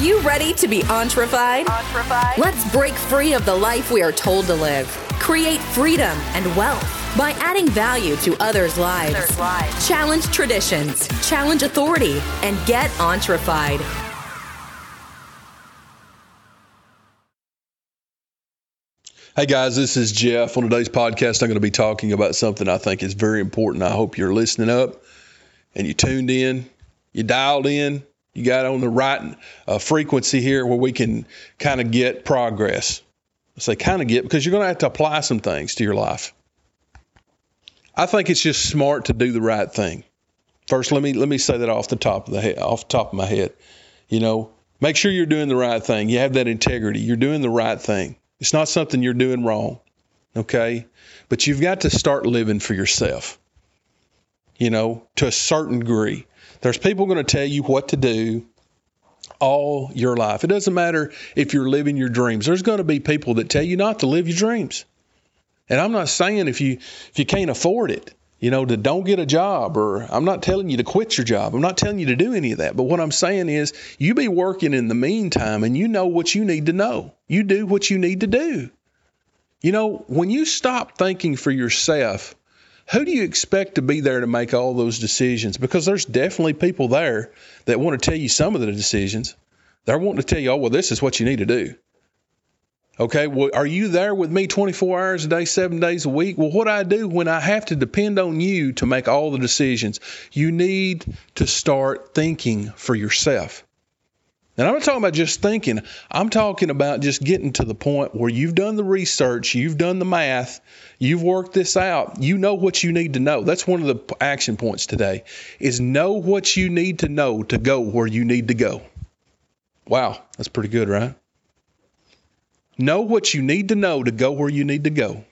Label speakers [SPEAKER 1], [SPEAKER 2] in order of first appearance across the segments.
[SPEAKER 1] you ready to be entrefied? Let's break free of the life we are told to live. Create freedom and wealth by adding value to others' lives.
[SPEAKER 2] Others' lives.
[SPEAKER 1] Challenge traditions, challenge authority, and get entrefied.
[SPEAKER 3] Hey guys, this is Jeff. On today's podcast, I'm going to be talking about something I think is very important. I hope you're listening up and you tuned in, you dialed in, you got on the right uh, frequency here where we can kind of get progress. I say kind of get because you're going to have to apply some things to your life. I think it's just smart to do the right thing. First, let me let me say that off the top of the head, off the top of my head. You know, make sure you're doing the right thing. You have that integrity. You're doing the right thing. It's not something you're doing wrong. Okay? But you've got to start living for yourself. You know, to a certain degree. There's people going to tell you what to do all your life. It doesn't matter if you're living your dreams. There's going to be people that tell you not to live your dreams. And I'm not saying if you if you can't afford it, you know, to don't get a job or I'm not telling you to quit your job. I'm not telling you to do any of that. But what I'm saying is you be working in the meantime and you know what you need to know. You do what you need to do. You know, when you stop thinking for yourself, who do you expect to be there to make all those decisions? Because there's definitely people there that want to tell you some of the decisions. They're wanting to tell you, oh, well, this is what you need to do. Okay, well, are you there with me 24 hours a day, seven days a week? Well, what I do when I have to depend on you to make all the decisions, you need to start thinking for yourself. And I'm not talking about just thinking, I'm talking about just getting to the point where you've done the research, you've done the math, you've worked this out, you know what you need to know. That's one of the action points today is know what you need to know to go where you need to go. Wow, that's pretty good, right? Know what you need to know to go where you need to go.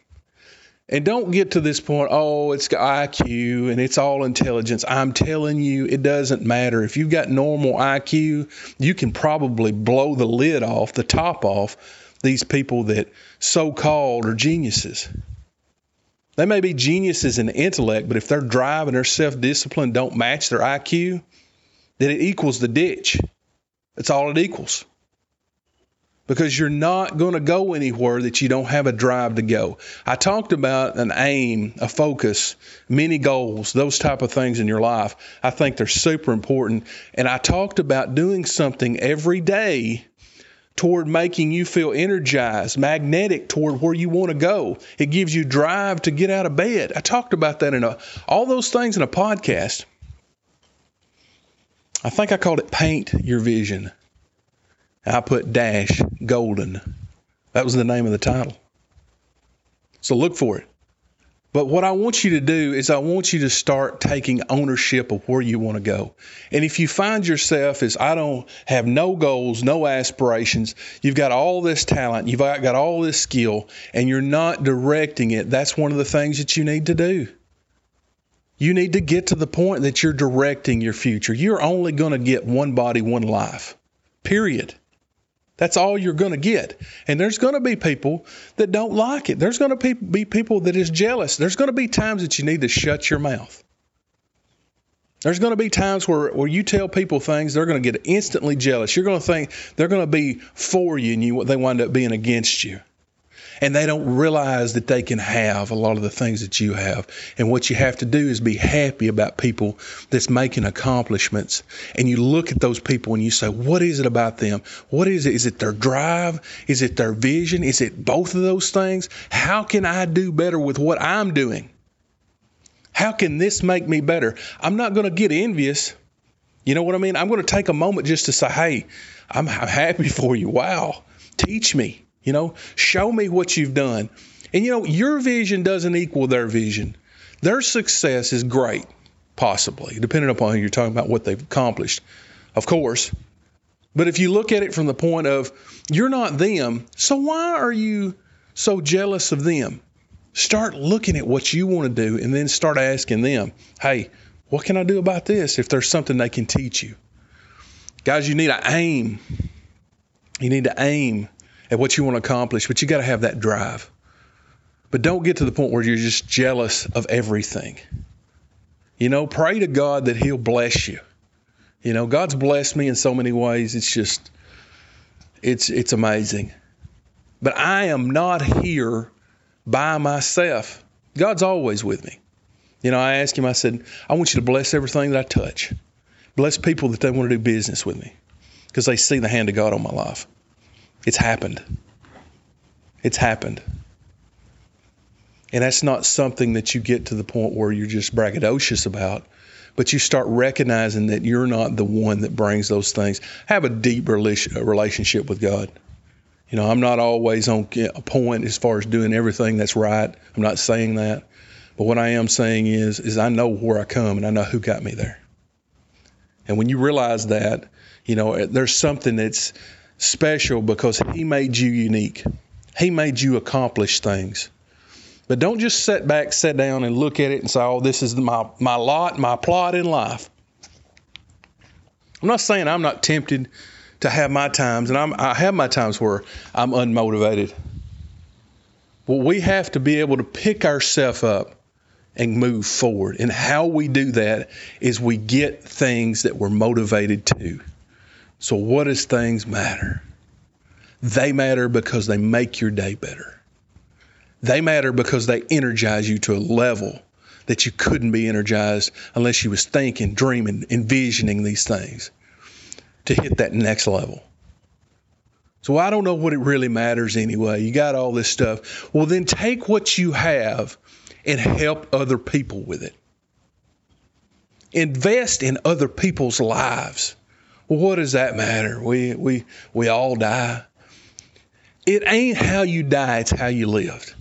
[SPEAKER 3] And don't get to this point, oh, it's IQ and it's all intelligence. I'm telling you, it doesn't matter. If you've got normal IQ, you can probably blow the lid off, the top off these people that so called are geniuses. They may be geniuses in intellect, but if their drive and their self discipline don't match their IQ, then it equals the ditch. That's all it equals because you're not going to go anywhere that you don't have a drive to go. I talked about an aim, a focus, many goals, those type of things in your life. I think they're super important. And I talked about doing something every day toward making you feel energized, magnetic toward where you want to go. It gives you drive to get out of bed. I talked about that in a all those things in a podcast. I think I called it paint your vision. I put dash golden. That was the name of the title. So look for it. But what I want you to do is I want you to start taking ownership of where you want to go. And if you find yourself as I don't have no goals, no aspirations, you've got all this talent, you've got all this skill, and you're not directing it, that's one of the things that you need to do. You need to get to the point that you're directing your future. You're only going to get one body, one life. Period. That's all you're going to get. And there's going to be people that don't like it. There's going to be people that is jealous. There's going to be times that you need to shut your mouth. There's going to be times where, where you tell people things, they're going to get instantly jealous. You're going to think they're going to be for you and you, they wind up being against you and they don't realize that they can have a lot of the things that you have. And what you have to do is be happy about people that's making accomplishments. And you look at those people and you say, what is it about them? What is it? Is it their drive? Is it their vision? Is it both of those things? How can I do better with what I'm doing? How can this make me better? I'm not going to get envious. You know what I mean? I'm going to take a moment just to say, hey, I'm happy for you. Wow. Teach me. You know, show me what you've done. And you know, your vision doesn't equal their vision. Their success is great, possibly, depending upon who you're talking about what they've accomplished, of course. But if you look at it from the point of you're not them, so why are you so jealous of them? Start looking at what you want to do and then start asking them, hey, what can I do about this if there's something they can teach you? Guys, you need to aim. You need to aim at what you want to accomplish, but you got to have that drive. But don't get to the point where you're just jealous of everything. You know, pray to God that He'll bless you. You know, God's blessed me in so many ways. It's just it's it's amazing. But I am not here by myself. God's always with me. You know, I asked him, I said, I want you to bless everything that I touch. Bless people that they want to do business with me because they see the hand of God on my life. It's happened. It's happened. And that's not something that you get to the point where you're just braggadocious about, but you start recognizing that you're not the one that brings those things. Have a deep uh, relationship with God. You know, I'm not always on a point as far as doing everything that's right. I'm not saying that. But what I am saying is, is I know where I come and I know who got me there. And when you realize that, you know, eh, there's something that's special because He made you unique. He made you accomplish things. But don't just sit back, sit down, and look at it and say, "Oh, this is my my lot, my plot in life." I'm not saying I'm not tempted to have my times, and I'm, I have my times where I'm unmotivated. Well, we have to be able to pick ourselves up and move forward. And how we do that is we get things that we're motivated to. So, what does things matter? They matter because they make your day better. They matter because they energize you to a level that you couldn't be energized unless you was thinking, dreaming, envisioning these things to hit that next level. So I don't know what it really matters anyway. You got all this stuff. Well, then take what you have and help other people with it. Invest in other people's lives. Well, what does that matter? We we we all die. It ain't how you die, it's how you lived.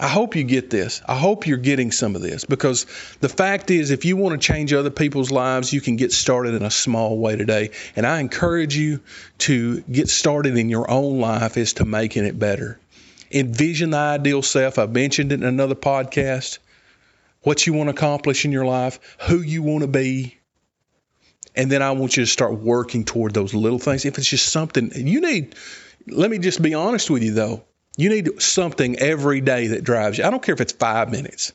[SPEAKER 3] I hope you get this. I hope you're getting some of this because the fact is, if you want to change other people's lives, you can get started in a small way today. And I encourage you to get started in your own life as to making it better. Envision the ideal self. I mentioned it in another podcast. What you want to accomplish in your life, who you want to be, and then I want you to start working toward those little things. If it's just something you need, let me just be honest with you though. You need something every day that drives you. I don't care if it's five minutes.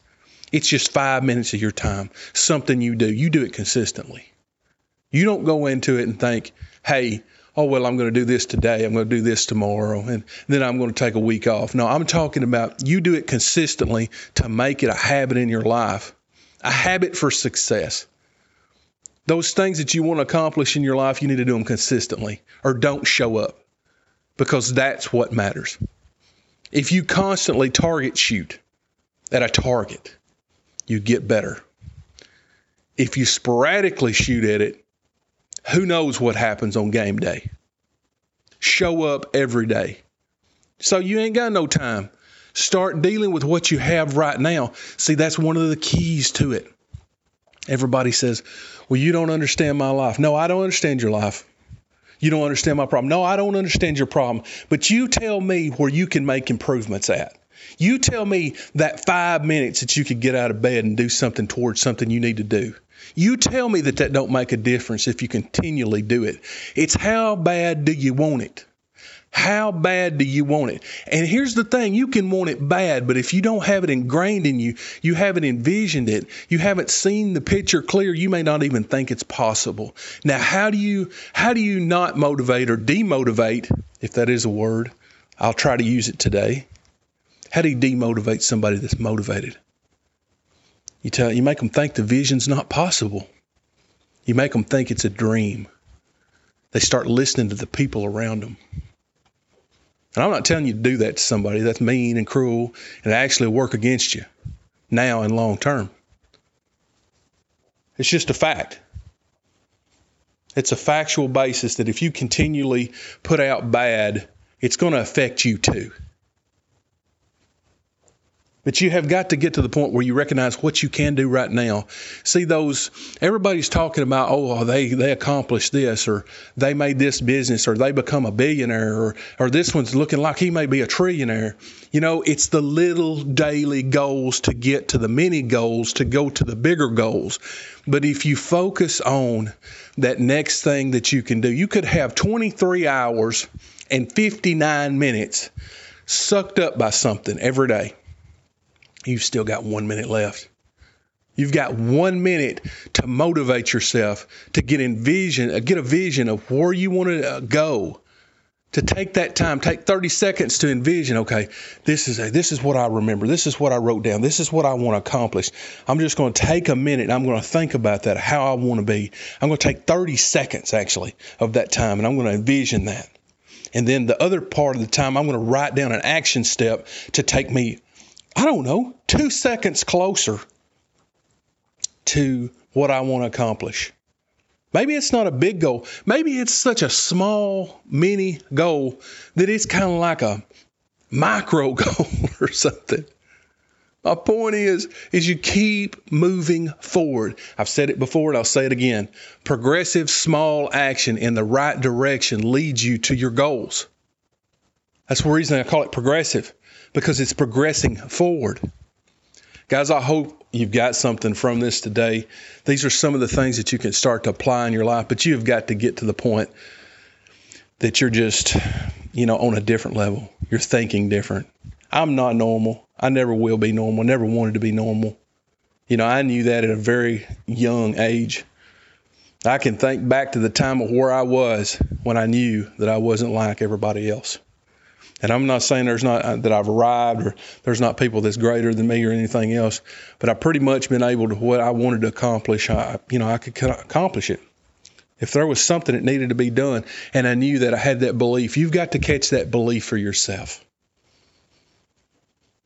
[SPEAKER 3] It's just five minutes of your time. Something you do. You do it consistently. You don't go into it and think, hey, oh, well, I'm going to do this today. I'm going to do this tomorrow. And then I'm going to take a week off. No, I'm talking about you do it consistently to make it a habit in your life, a habit for success. Those things that you want to accomplish in your life, you need to do them consistently or don't show up because that's what matters. If you constantly target shoot at a target, you get better. If you sporadically shoot at it, who knows what happens on game day? Show up every day. So you ain't got no time. Start dealing with what you have right now. See, that's one of the keys to it. Everybody says, Well, you don't understand my life. No, I don't understand your life. You don't understand my problem. No, I don't understand your problem. But you tell me where you can make improvements at. You tell me that five minutes that you could get out of bed and do something towards something you need to do. You tell me that that don't make a difference if you continually do it. It's how bad do you want it? How bad do you want it? And here's the thing you can want it bad, but if you don't have it ingrained in you, you haven't envisioned it, you haven't seen the picture clear, you may not even think it's possible. Now, how do you how do you not motivate or demotivate, if that is a word? I'll try to use it today. How do you demotivate somebody that's motivated? You tell you make them think the vision's not possible. You make them think it's a dream. They start listening to the people around them. And I'm not telling you to do that to somebody. That's mean and cruel and actually work against you now and long term. It's just a fact. It's a factual basis that if you continually put out bad, it's going to affect you too. But you have got to get to the point where you recognize what you can do right now. See those everybody's talking about, oh, they they accomplished this or they made this business or they become a billionaire or or this one's looking like he may be a trillionaire. You know, it's the little daily goals to get to the many goals to go to the bigger goals. But if you focus on that next thing that you can do, you could have 23 hours and 59 minutes sucked up by something every day You've still got one minute left. You've got one minute to motivate yourself to get in vision, uh, get a vision of where you want to uh, go. To take that time, take 30 seconds to envision. Okay, this is a, this is what I remember. This is what I wrote down. This is what I want to accomplish. I'm just going to take a minute. I'm going to think about that. How I want to be. I'm going to take 30 seconds actually of that time, and I'm going to envision that. And then the other part of the time, I'm going to write down an action step to take me, I don't know, two seconds closer to what I want to accomplish. Maybe it's not a big goal. Maybe it's such a small, mini goal that it's kind of like a micro goal or something. My point is, is you keep moving forward. I've said it before and I'll say it again. Progressive small action in the right direction leads you to your goals. That's the reason I call it progressive, because it's progressing forward. Guys, I hope you've got something from this today. These are some of the things that you can start to apply in your life, but you have got to get to the point that you're just, you know, on a different level. You're thinking different. I'm not normal. I never will be normal. Never wanted to be normal. You know, I knew that at a very young age. I can think back to the time of where I was when I knew that I wasn't like everybody else. And I'm not saying there's not uh, that I've arrived or there's not people that's greater than me or anything else, but I've pretty much been able to what I wanted to accomplish. I, you know, I could accomplish it. If there was something that needed to be done, and I knew that I had that belief, you've got to catch that belief for yourself.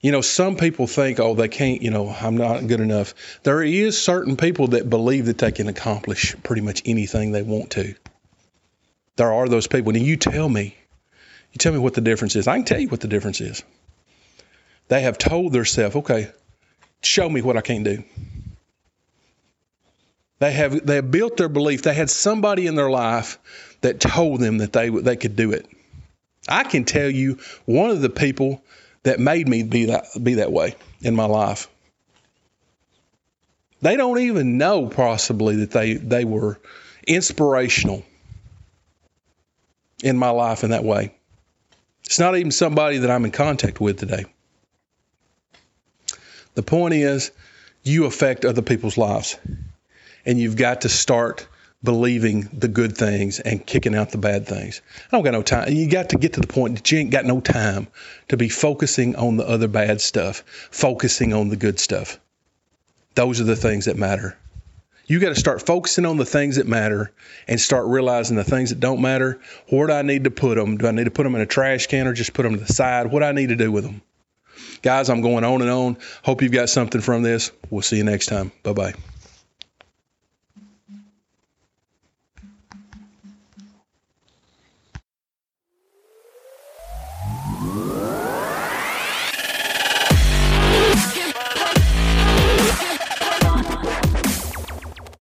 [SPEAKER 3] You know, some people think, oh, they can't, you know, I'm not good enough. There is certain people that believe that they can accomplish pretty much anything they want to. There are those people. And you tell me, you tell me what the difference is. I can tell you what the difference is. They have told themselves, okay, show me what I can't do. They have they have built their belief. They had somebody in their life that told them that they they could do it. I can tell you one of the people that made me be that be that way in my life. They don't even know possibly that they they were inspirational in my life in that way. It's not even somebody that I'm in contact with today. The point is, you affect other people's lives, and you've got to start believing the good things and kicking out the bad things. I don't got no time. You got to get to the point that you ain't got no time to be focusing on the other bad stuff, focusing on the good stuff. Those are the things that matter. You got to start focusing on the things that matter and start realizing the things that don't matter. Where do I need to put them? Do I need to put them in a trash can or just put them to the side? What do I need to do with them? Guys, I'm going on and on. Hope you've got something from this. We'll see you next time. Bye bye.